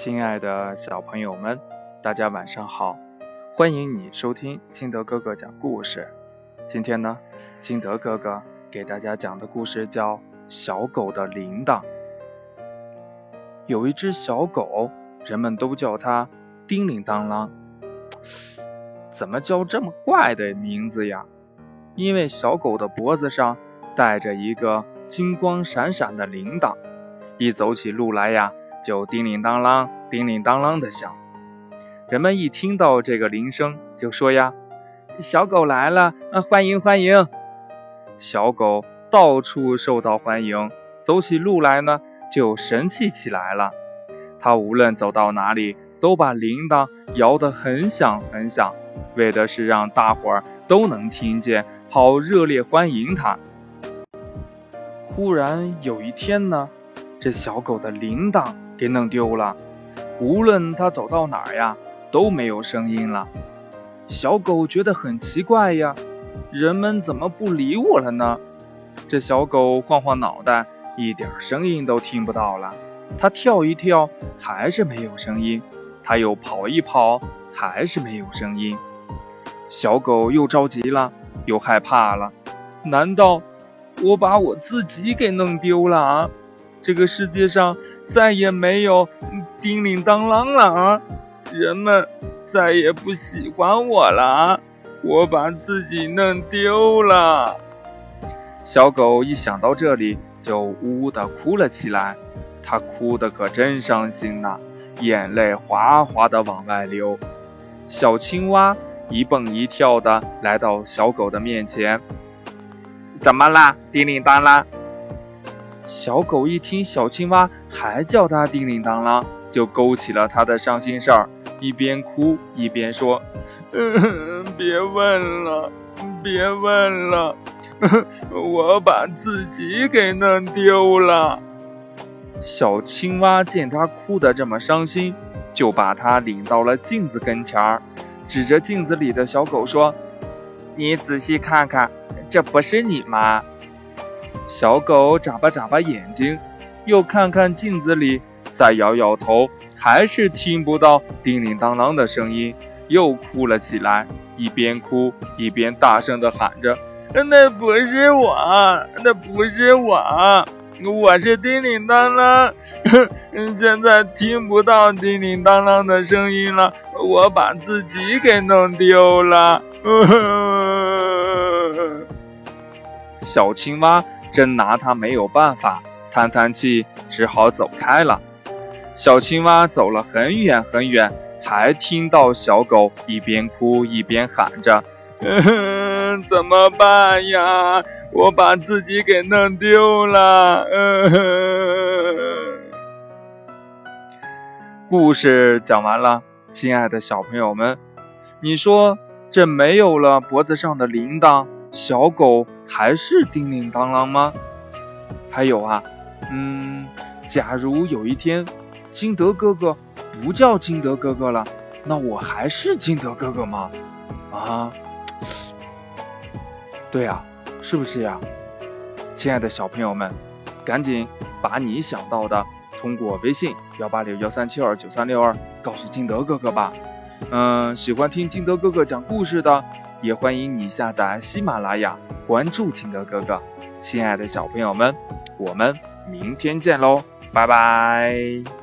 亲爱的小朋友们，大家晚上好！欢迎你收听金德哥哥讲故事。今天呢，金德哥哥给大家讲的故事叫《小狗的铃铛》。有一只小狗，人们都叫它叮铃当啷。怎么叫这么怪的名字呀？因为小狗的脖子上带着一个金光闪闪的铃铛，一走起路来呀。就叮铃当啷，叮铃当啷的响。人们一听到这个铃声，就说呀：“小狗来了，欢迎欢迎！”小狗到处受到欢迎，走起路来呢就神气起来了。它无论走到哪里，都把铃铛摇得很响很响，为的是让大伙儿都能听见，好热烈欢迎它。忽然有一天呢，这小狗的铃铛。给弄丢了，无论它走到哪儿呀，都没有声音了。小狗觉得很奇怪呀，人们怎么不理我了呢？这小狗晃晃脑袋，一点声音都听不到了。它跳一跳，还是没有声音；它又跑一跑，还是没有声音。小狗又着急了，又害怕了。难道我把我自己给弄丢了啊？这个世界上……再也没有叮铃当啷了啊！人们再也不喜欢我了啊！我把自己弄丢了。小狗一想到这里，就呜呜地哭了起来。它哭得可真伤心呐，眼泪哗哗地往外流。小青蛙一蹦一跳地来到小狗的面前：“怎么啦？叮铃当啷？”小狗一听小青蛙还叫它叮铃当啷，就勾起了它的伤心事儿，一边哭一边说：“嗯，别问了，别问了，我把自己给弄丢了。”小青蛙见它哭得这么伤心，就把它领到了镜子跟前儿，指着镜子里的小狗说：“你仔细看看，这不是你吗？”小狗眨巴眨巴眼睛，又看看镜子里，再摇摇头，还是听不到叮铃当啷的声音，又哭了起来。一边哭一边大声地喊着：“那不是我，那不是我，我是叮铃当啷。现在听不到叮铃当啷的声音了，我把自己给弄丢了。”小青蛙。真拿他没有办法，叹叹气，只好走开了。小青蛙走了很远很远，还听到小狗一边哭一边喊着：“嗯，怎么办呀？我把自己给弄丢了。”嗯，故事讲完了，亲爱的小朋友们，你说这没有了脖子上的铃铛，小狗？还是叮铃当啷吗？还有啊，嗯，假如有一天，金德哥哥不叫金德哥哥了，那我还是金德哥哥吗？啊，对呀，是不是呀？亲爱的小朋友们，赶紧把你想到的通过微信幺八六幺三七二九三六二告诉金德哥哥吧。嗯，喜欢听金德哥哥讲故事的。也欢迎你下载喜马拉雅关注青歌哥哥。亲爱的小朋友们我们明天见喽拜拜。